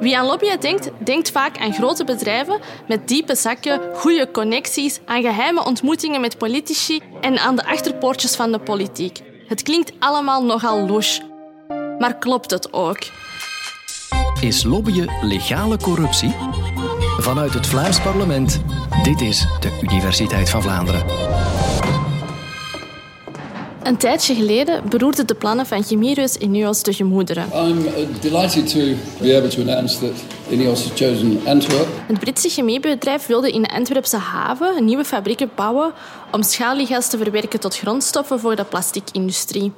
Wie aan lobbyen denkt, denkt vaak aan grote bedrijven met diepe zakken, goede connecties, aan geheime ontmoetingen met politici en aan de achterpoortjes van de politiek. Het klinkt allemaal nogal louche. Maar klopt het ook? Is lobbyen legale corruptie? Vanuit het Vlaams parlement, dit is de Universiteit van Vlaanderen. Een tijdje geleden beroerden de plannen van Chemiereus Ineos de gemoederen. I'm uh, delighted to be able to announce that Ineos has chosen Antwerp. Het Britse chemiebedrijf wilde in de Antwerpse haven nieuwe fabrieken bouwen om schaliegas te verwerken tot grondstoffen voor de plasticindustrie.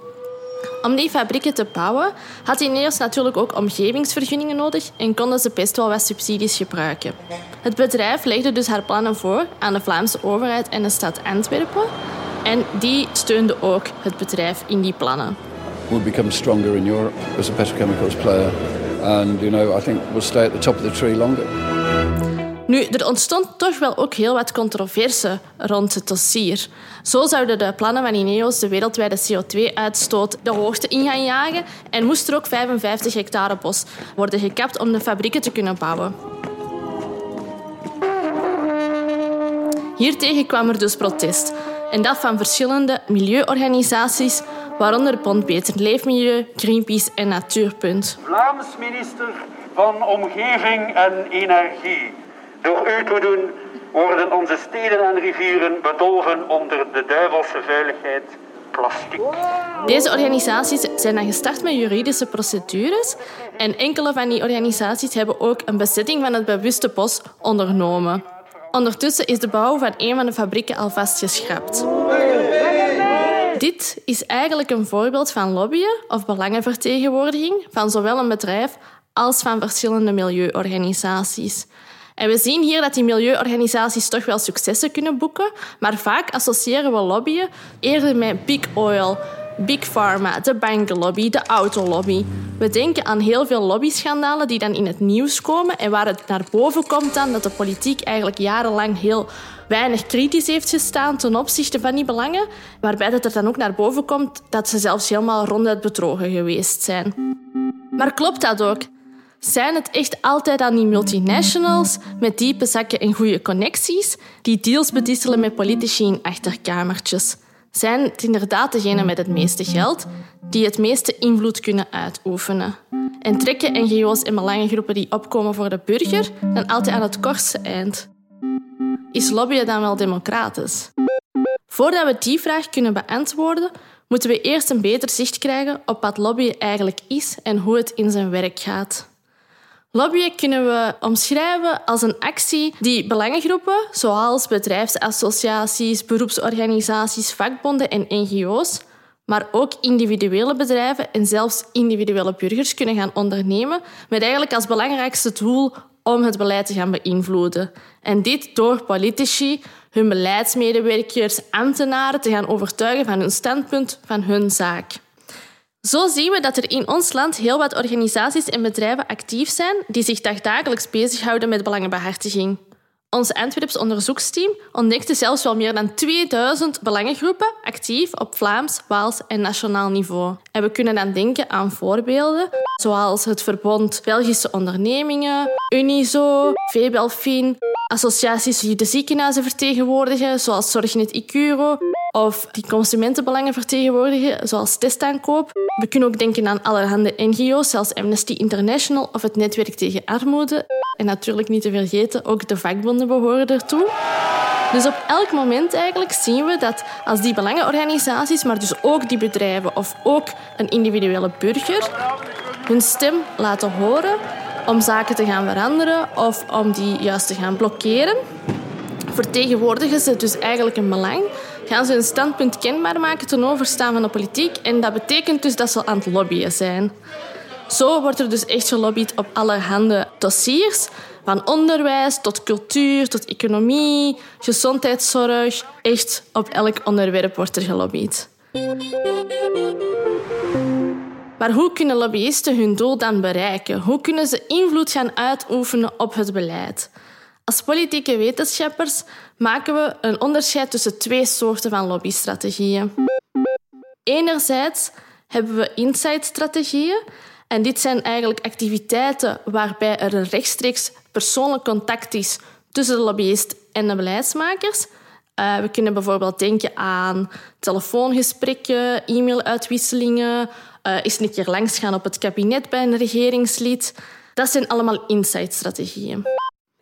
Om die fabrieken te bouwen had Ineos natuurlijk ook omgevingsvergunningen nodig en konden ze best wel wat subsidies gebruiken. Het bedrijf legde dus haar plannen voor aan de Vlaamse overheid en de stad Antwerpen. En die steunde ook het bedrijf in die plannen. We'll become stronger in Europe as a petrochemicals player. And, you know, I think we'll stay at the top of the tree longer. Nu, er ontstond toch wel ook heel wat controverse rond het dossier. Zo zouden de plannen van Ineos de wereldwijde CO2-uitstoot de hoogte in gaan jagen en moest er ook 55 hectare bos worden gekapt om de fabrieken te kunnen bouwen. Hiertegen kwam er dus protest. En dat van verschillende milieuorganisaties, waaronder Bond Beter Leefmilieu, Greenpeace en Natuurpunt. Vlaams minister van Omgeving en Energie. Door u te doen worden onze steden en rivieren bedolven onder de duivelse veiligheid plastic. Deze organisaties zijn dan gestart met juridische procedures en enkele van die organisaties hebben ook een bezetting van het bewuste bos ondernomen. Ondertussen is de bouw van een van de fabrieken alvast geschrapt. Dit is eigenlijk een voorbeeld van lobbyen of belangenvertegenwoordiging van zowel een bedrijf als van verschillende milieuorganisaties. En we zien hier dat die milieuorganisaties toch wel successen kunnen boeken, maar vaak associëren we lobbyen eerder met big oil, big pharma, de bankenlobby, de autolobby. We denken aan heel veel lobbyschandalen die dan in het nieuws komen en waar het naar boven komt dan dat de politiek eigenlijk jarenlang heel weinig kritisch heeft gestaan ten opzichte van die belangen, waarbij dat er dan ook naar boven komt dat ze zelfs helemaal ronduit bedrogen geweest zijn. Maar klopt dat ook? Zijn het echt altijd aan die multinationals met diepe zakken en goede connecties die deals bedisselen met politici in achterkamertjes? Zijn het inderdaad degenen met het meeste geld die het meeste invloed kunnen uitoefenen? En trekken NGO's en belangengroepen die opkomen voor de burger dan altijd aan het kortste eind? Is lobbyen dan wel democratisch? Voordat we die vraag kunnen beantwoorden, moeten we eerst een beter zicht krijgen op wat lobbyen eigenlijk is en hoe het in zijn werk gaat. Lobbyen kunnen we omschrijven als een actie die belangengroepen, zoals bedrijfsassociaties, beroepsorganisaties, vakbonden en NGO's, maar ook individuele bedrijven en zelfs individuele burgers kunnen gaan ondernemen, met eigenlijk als belangrijkste doel om het beleid te gaan beïnvloeden. En dit door politici, hun beleidsmedewerkers, ambtenaren te gaan overtuigen van hun standpunt, van hun zaak. Zo zien we dat er in ons land heel wat organisaties en bedrijven actief zijn die zich dagelijks bezighouden met belangenbehartiging. Ons Antwerps onderzoeksteam ontdekte zelfs wel meer dan 2000 belangengroepen actief op Vlaams, Waals en nationaal niveau. En we kunnen dan denken aan voorbeelden zoals het Verbond Belgische Ondernemingen, Unizo, VBelfin, associaties die de ziekenhuizen vertegenwoordigen, zoals Zorgnet Icuro, of die consumentenbelangen vertegenwoordigen, zoals testaankoop. We kunnen ook denken aan allerhande NGO's, zoals Amnesty International of het Netwerk tegen Armoede. En natuurlijk niet te vergeten, ook de vakbonden behoren ertoe. Dus op elk moment eigenlijk zien we dat als die belangenorganisaties, maar dus ook die bedrijven of ook een individuele burger, hun stem laten horen om zaken te gaan veranderen of om die juist te gaan blokkeren, vertegenwoordigen ze dus eigenlijk een belang gaan ze hun standpunt kenbaar maken ten overstaan van de politiek. En dat betekent dus dat ze aan het lobbyen zijn. Zo wordt er dus echt gelobbyd op allerhande dossiers. Van onderwijs tot cultuur, tot economie, gezondheidszorg. Echt op elk onderwerp wordt er gelobbyd. Maar hoe kunnen lobbyisten hun doel dan bereiken? Hoe kunnen ze invloed gaan uitoefenen op het beleid? Als politieke wetenschappers maken we een onderscheid tussen twee soorten van lobbystrategieën. Enerzijds hebben we insight-strategieën En dit zijn eigenlijk activiteiten waarbij er een rechtstreeks persoonlijk contact is tussen de lobbyist en de beleidsmakers. Uh, we kunnen bijvoorbeeld denken aan telefoongesprekken, e-mailuitwisselingen, uh, eens een keer langsgaan op het kabinet bij een regeringslid. Dat zijn allemaal inside-strategieën.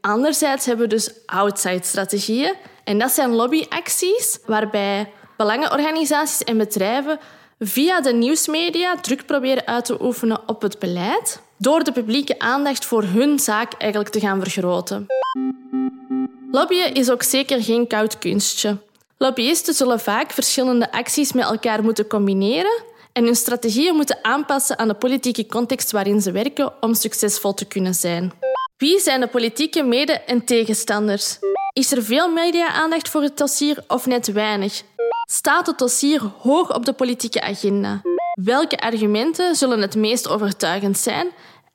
Anderzijds hebben we dus outside-strategieën. En dat zijn lobbyacties waarbij belangenorganisaties en bedrijven via de nieuwsmedia druk proberen uit te oefenen op het beleid, door de publieke aandacht voor hun zaak eigenlijk te gaan vergroten. Lobbyen is ook zeker geen koud kunstje. Lobbyisten zullen vaak verschillende acties met elkaar moeten combineren en hun strategieën moeten aanpassen aan de politieke context waarin ze werken om succesvol te kunnen zijn. Wie zijn de politieke mede- en tegenstanders? Is er veel media-aandacht voor het dossier of net weinig? Staat het dossier hoog op de politieke agenda? Welke argumenten zullen het meest overtuigend zijn?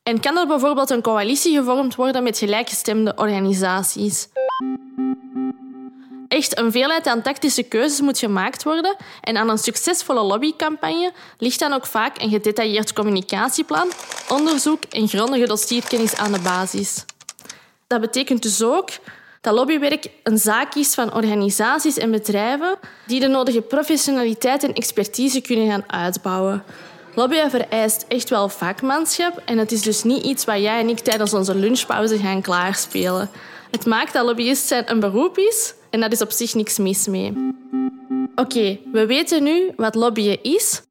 En kan er bijvoorbeeld een coalitie gevormd worden met gelijkgestemde organisaties? Echt een veelheid aan tactische keuzes moet gemaakt worden en aan een succesvolle lobbycampagne ligt dan ook vaak een gedetailleerd communicatieplan, onderzoek en grondige dossierkennis aan de basis. Dat betekent dus ook dat lobbywerk een zaak is van organisaties en bedrijven die de nodige professionaliteit en expertise kunnen gaan uitbouwen. Lobbyen vereist echt wel vakmanschap en het is dus niet iets wat jij en ik tijdens onze lunchpauze gaan klaarspelen. Het maakt dat lobbyist zijn een beroep is en daar is op zich niks mis mee. Oké, we weten nu wat lobbyen is,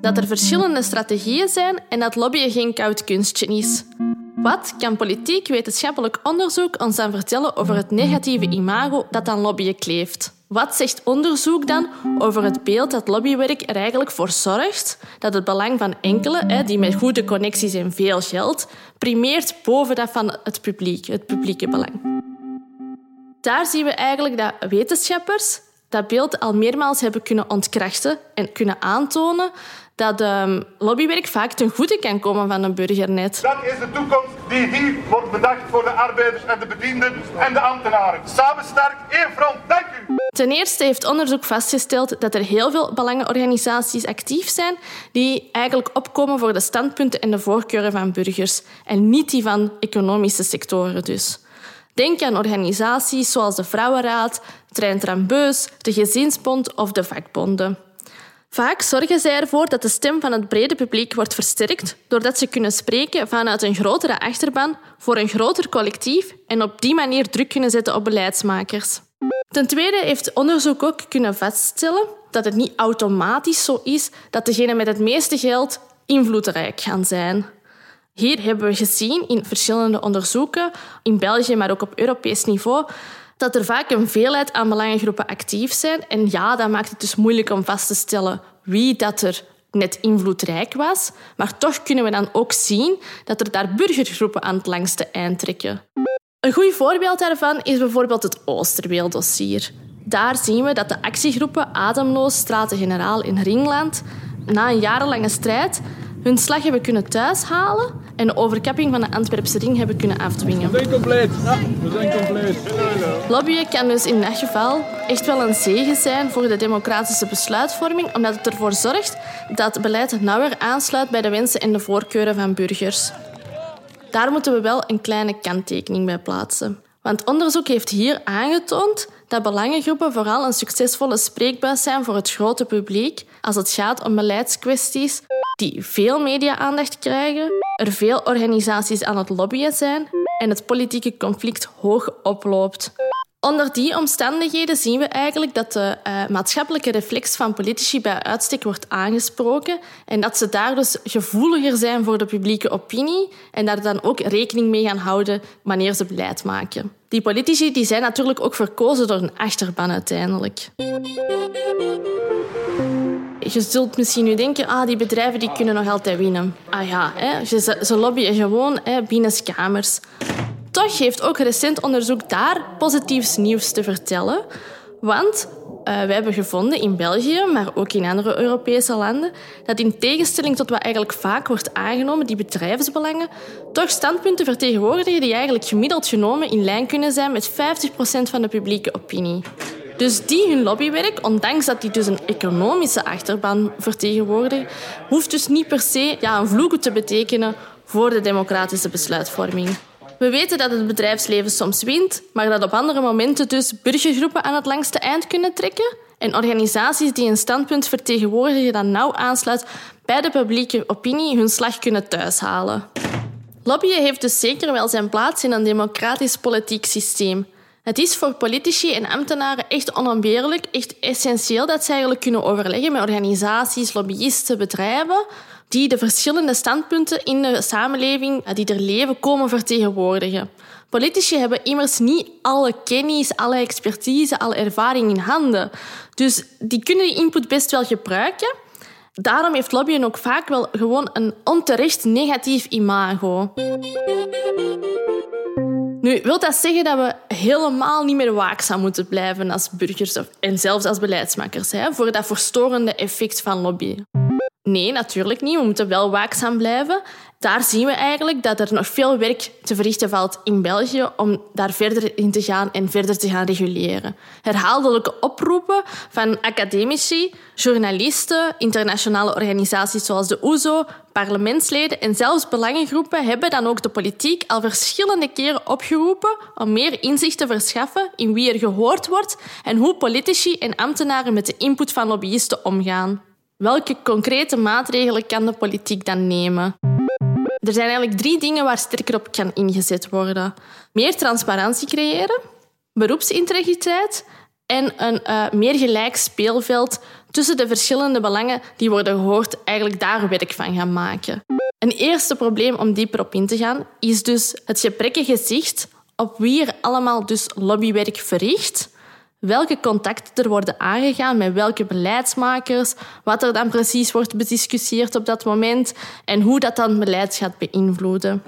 dat er verschillende strategieën zijn en dat lobbyen geen koud kunstje is. Wat kan politiek-wetenschappelijk onderzoek ons dan vertellen over het negatieve imago dat aan lobbyen kleeft? Wat zegt onderzoek dan over het beeld dat lobbywerk er eigenlijk voor zorgt dat het belang van enkele, die met goede connecties en veel geld, primeert boven dat van het publiek, het publieke belang? Daar zien we eigenlijk dat wetenschappers dat beeld al meermaals hebben kunnen ontkrachten en kunnen aantonen dat um, lobbywerk vaak ten goede kan komen van een burgernet. Dat is de toekomst die hier wordt bedacht voor de arbeiders en de bedienden en de ambtenaren. Samen sterk, één front. Dank u. Ten eerste heeft onderzoek vastgesteld dat er heel veel belangenorganisaties actief zijn die eigenlijk opkomen voor de standpunten en de voorkeuren van burgers en niet die van economische sectoren dus. Denk aan organisaties zoals de Vrouwenraad, Trein Trambeus, de Gezinsbond of de vakbonden. Vaak zorgen zij ervoor dat de stem van het brede publiek wordt versterkt, doordat ze kunnen spreken vanuit een grotere achterban voor een groter collectief en op die manier druk kunnen zetten op beleidsmakers. Ten tweede heeft onderzoek ook kunnen vaststellen dat het niet automatisch zo is dat degenen met het meeste geld invloedrijk gaan zijn. Hier hebben we gezien in verschillende onderzoeken, in België, maar ook op Europees niveau, dat er vaak een veelheid aan belangengroepen actief zijn. En ja, dat maakt het dus moeilijk om vast te stellen wie dat er net invloedrijk was. Maar toch kunnen we dan ook zien dat er daar burgergroepen aan het langste eind trekken. Een goed voorbeeld daarvan is bijvoorbeeld het Oosterweeldossier. Daar zien we dat de actiegroepen Ademloos, Straten-Generaal in Ringland na een jarenlange strijd hun slag hebben kunnen thuishalen en de overkapping van de Antwerpse ring hebben kunnen afdwingen. We zijn compleet. Ja, we zijn compleet. Lobbyen kan dus in dat geval echt wel een zegen zijn voor de democratische besluitvorming, omdat het ervoor zorgt dat beleid nauwer aansluit bij de wensen en de voorkeuren van burgers. Daar moeten we wel een kleine kanttekening bij plaatsen. Want onderzoek heeft hier aangetoond dat belangengroepen vooral een succesvolle spreekbuis zijn voor het grote publiek als het gaat om beleidskwesties die veel media-aandacht krijgen, er veel organisaties aan het lobbyen zijn en het politieke conflict hoog oploopt. Onder die omstandigheden zien we eigenlijk dat de uh, maatschappelijke reflex van politici bij uitstek wordt aangesproken en dat ze daar dus gevoeliger zijn voor de publieke opinie en daar dan ook rekening mee gaan houden wanneer ze beleid maken. Die politici die zijn natuurlijk ook verkozen door een achterban uiteindelijk. Je zult misschien nu denken, ah, die bedrijven die kunnen nog altijd winnen. Ah ja, hè, ze, ze lobbyen gewoon hè, binnen kamers. Toch heeft ook recent onderzoek daar positiefs nieuws te vertellen. Want uh, wij hebben gevonden in België, maar ook in andere Europese landen, dat in tegenstelling tot wat eigenlijk vaak wordt aangenomen, die bedrijfsbelangen, toch standpunten vertegenwoordigen die eigenlijk gemiddeld genomen in lijn kunnen zijn met 50% van de publieke opinie. Dus die hun lobbywerk, ondanks dat die dus een economische achterban vertegenwoordigen, hoeft dus niet per se ja, een vloek te betekenen voor de democratische besluitvorming. We weten dat het bedrijfsleven soms wint, maar dat op andere momenten dus burgergroepen aan het langste eind kunnen trekken en organisaties die een standpunt vertegenwoordigen dat nauw aansluit bij de publieke opinie hun slag kunnen thuishalen. Lobbyen heeft dus zeker wel zijn plaats in een democratisch politiek systeem. Het is voor politici en ambtenaren echt onontbeerlijk, echt essentieel dat ze eigenlijk kunnen overleggen met organisaties, lobbyisten, bedrijven, die de verschillende standpunten in de samenleving die er leven komen vertegenwoordigen. Politici hebben immers niet alle kennis, alle expertise, alle ervaring in handen. Dus die kunnen die input best wel gebruiken. Daarom heeft lobbyen ook vaak wel gewoon een onterecht negatief imago. Nu, wil dat zeggen dat we helemaal niet meer waakzaam moeten blijven als burgers en zelfs als beleidsmakers hè, voor dat verstorende effect van lobbyen? Nee, natuurlijk niet. We moeten wel waakzaam blijven. Daar zien we eigenlijk dat er nog veel werk te verrichten valt in België om daar verder in te gaan en verder te gaan reguleren. Herhaaldelijke oproepen van academici, journalisten, internationale organisaties zoals de OESO, e parlementsleden en zelfs belangengroepen hebben dan ook de politiek al verschillende keren opgeroepen om meer inzicht te verschaffen in wie er gehoord wordt en hoe politici en ambtenaren met de input van lobbyisten omgaan. Welke concrete maatregelen kan de politiek dan nemen? Er zijn eigenlijk drie dingen waar sterker op kan ingezet worden. Meer transparantie creëren, beroepsintegriteit en een uh, meer gelijk speelveld tussen de verschillende belangen die worden gehoord, eigenlijk daar werk van gaan maken. Een eerste probleem om dieper op in te gaan is dus het gebrekkige zicht op wie er allemaal dus lobbywerk verricht welke contacten er worden aangegaan met welke beleidsmakers, wat er dan precies wordt bediscussieerd op dat moment en hoe dat dan beleid gaat beïnvloeden.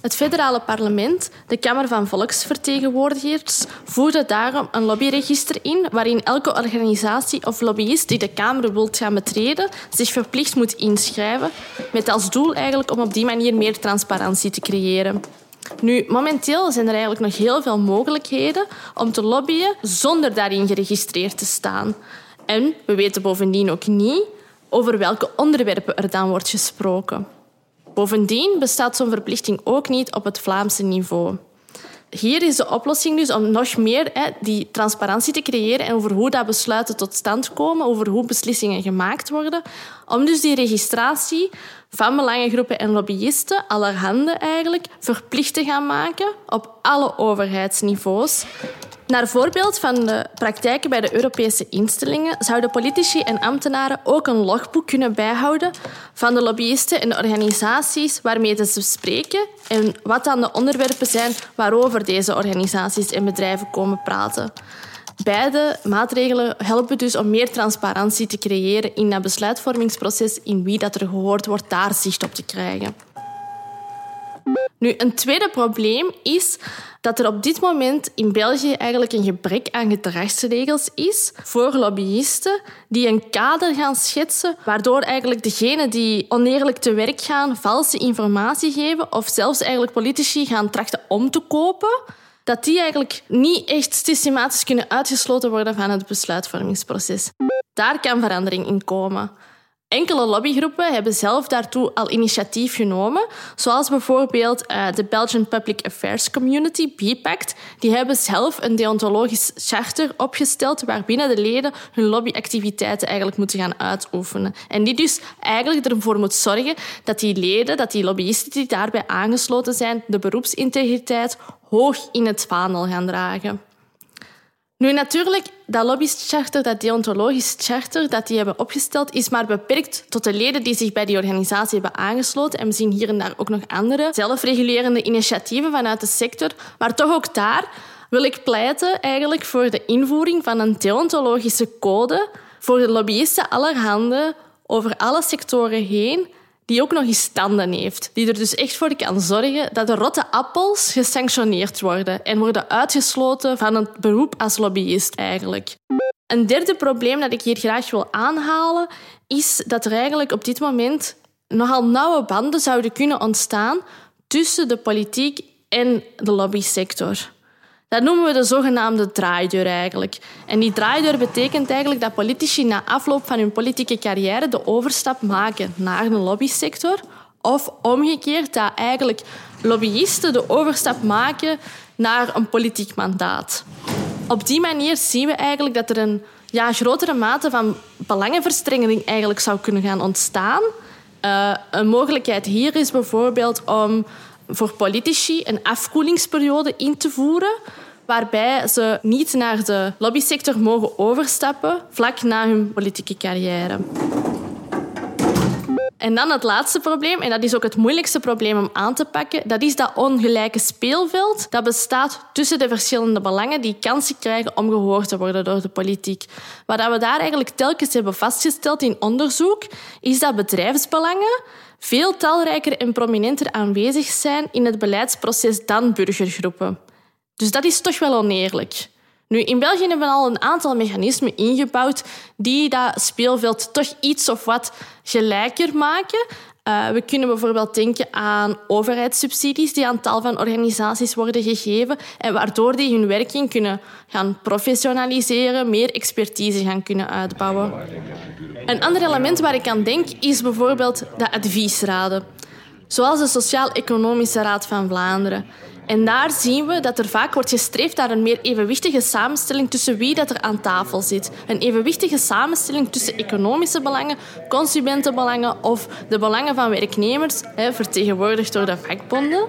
Het federale parlement, de Kamer van Volksvertegenwoordigers, voerde daarom een lobbyregister in waarin elke organisatie of lobbyist die de Kamer wilt gaan betreden zich verplicht moet inschrijven, met als doel eigenlijk om op die manier meer transparantie te creëren. Nu, momenteel zijn er eigenlijk nog heel veel mogelijkheden om te lobbyen zonder daarin geregistreerd te staan. En we weten bovendien ook niet over welke onderwerpen er dan wordt gesproken. Bovendien bestaat zo'n verplichting ook niet op het Vlaamse niveau hier is de oplossing dus om nog meer hè, die transparantie te creëren en over hoe dat besluiten tot stand komen, over hoe beslissingen gemaakt worden. Om dus die registratie van belangengroepen en lobbyisten, allerhande eigenlijk, verplicht te gaan maken op alle overheidsniveaus. Naar voorbeeld van de praktijken bij de Europese instellingen zouden politici en ambtenaren ook een logboek kunnen bijhouden van de lobbyisten en organisaties waarmee ze spreken en wat dan de onderwerpen zijn waarover deze organisaties en bedrijven komen praten. Beide maatregelen helpen dus om meer transparantie te creëren in dat besluitvormingsproces, in wie dat er gehoord wordt, daar zicht op te krijgen. Nu, een tweede probleem is dat er op dit moment in België eigenlijk een gebrek aan gedragsregels is voor lobbyisten die een kader gaan schetsen waardoor eigenlijk degenen die oneerlijk te werk gaan valse informatie geven of zelfs eigenlijk politici gaan trachten om te kopen dat die eigenlijk niet echt systematisch kunnen uitgesloten worden van het besluitvormingsproces. Daar kan verandering in komen. Enkele lobbygroepen hebben zelf daartoe al initiatief genomen, zoals bijvoorbeeld uh, de Belgian Public Affairs Community, BPACT. Die hebben zelf een deontologisch charter opgesteld waarbinnen de leden hun lobbyactiviteiten eigenlijk moeten gaan uitoefenen. En die dus eigenlijk ervoor moet zorgen dat die leden, dat die lobbyisten die daarbij aangesloten zijn, de beroepsintegriteit hoog in het vaandel gaan dragen. Nu, natuurlijk, dat lobbycharter, dat deontologisch charter dat die hebben opgesteld, is maar beperkt tot de leden die zich bij die organisatie hebben aangesloten. En we zien hier en daar ook nog andere zelfregulerende initiatieven vanuit de sector. Maar toch ook daar wil ik pleiten eigenlijk voor de invoering van een deontologische code voor de lobbyisten allerhande over alle sectoren heen, die ook nog eens standen heeft. Die er dus echt voor kan zorgen dat de rotte appels gesanctioneerd worden en worden uitgesloten van het beroep als lobbyist eigenlijk. Een derde probleem dat ik hier graag wil aanhalen is dat er eigenlijk op dit moment nogal nauwe banden zouden kunnen ontstaan tussen de politiek en de lobbysector. Dat noemen we de zogenaamde draaideur eigenlijk. En die draaideur betekent eigenlijk dat politici na afloop van hun politieke carrière de overstap maken naar de lobbysector. Of omgekeerd, dat eigenlijk lobbyisten de overstap maken naar een politiek mandaat. Op die manier zien we eigenlijk dat er een ja, grotere mate van belangenverstrengeling eigenlijk zou kunnen gaan ontstaan. Uh, een mogelijkheid hier is bijvoorbeeld om voor politici een afkoelingsperiode in te voeren waarbij ze niet naar de lobbysector mogen overstappen vlak na hun politieke carrière. En dan het laatste probleem, en dat is ook het moeilijkste probleem om aan te pakken, dat is dat ongelijke speelveld dat bestaat tussen de verschillende belangen die kansen krijgen om gehoord te worden door de politiek. Wat we daar eigenlijk telkens hebben vastgesteld in onderzoek, is dat bedrijfsbelangen veel talrijker en prominenter aanwezig zijn in het beleidsproces dan burgergroepen. Dus dat is toch wel oneerlijk. Nu, in België hebben we al een aantal mechanismen ingebouwd die dat speelveld toch iets of wat gelijker maken. Uh, we kunnen bijvoorbeeld denken aan overheidssubsidies die aan tal van organisaties worden gegeven en waardoor die hun werking kunnen gaan professionaliseren, meer expertise gaan kunnen uitbouwen. Een ander element waar ik aan denk is bijvoorbeeld de adviesraden, zoals de Sociaal-Economische Raad van Vlaanderen. En daar zien we dat er vaak wordt gestreefd naar een meer evenwichtige samenstelling tussen wie dat er aan tafel zit. Een evenwichtige samenstelling tussen economische belangen, consumentenbelangen of de belangen van werknemers, vertegenwoordigd door de vakbonden.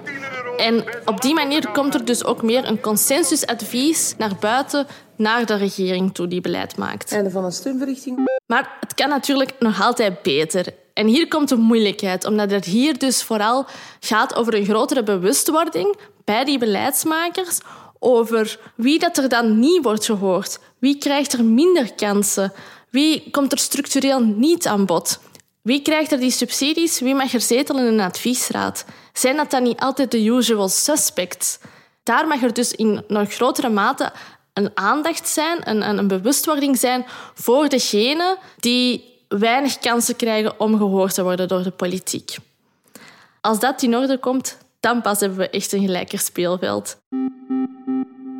En op die manier komt er dus ook meer een consensusadvies naar buiten, naar de regering toe die beleid maakt. Einde van een steunverrichting. Maar het kan natuurlijk nog altijd beter. En hier komt de moeilijkheid, omdat het hier dus vooral gaat over een grotere bewustwording bij die beleidsmakers over wie dat er dan niet wordt gehoord. Wie krijgt er minder kansen? Wie komt er structureel niet aan bod? Wie krijgt er die subsidies? Wie mag er zetelen in een adviesraad? Zijn dat dan niet altijd de usual suspects? Daar mag er dus in nog grotere mate een aandacht zijn, een, een bewustwording zijn voor degenen die weinig kansen krijgen om gehoord te worden door de politiek. Als dat in orde komt, dan pas hebben we echt een gelijker speelveld.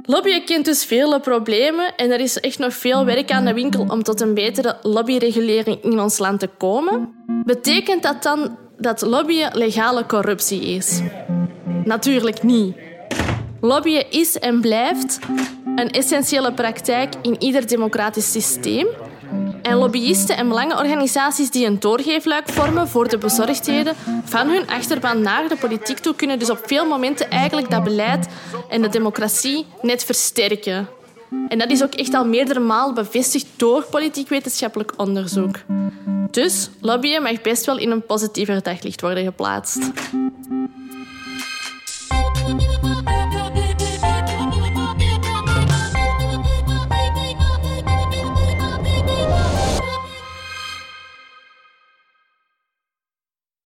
Lobbyen kent dus vele problemen en er is echt nog veel werk aan de winkel om tot een betere lobbyregulering in ons land te komen. Betekent dat dan dat lobbyen legale corruptie is? Natuurlijk niet. Lobbyen is en blijft een essentiële praktijk in ieder democratisch systeem en lobbyisten en belangenorganisaties die een doorgeefluik vormen voor de bezorgdheden van hun achterban naar de politiek toe, kunnen dus op veel momenten eigenlijk dat beleid en de democratie net versterken. En dat is ook echt al meerdere malen bevestigd door politiek-wetenschappelijk onderzoek. Dus lobbyen mag best wel in een positiever daglicht worden geplaatst.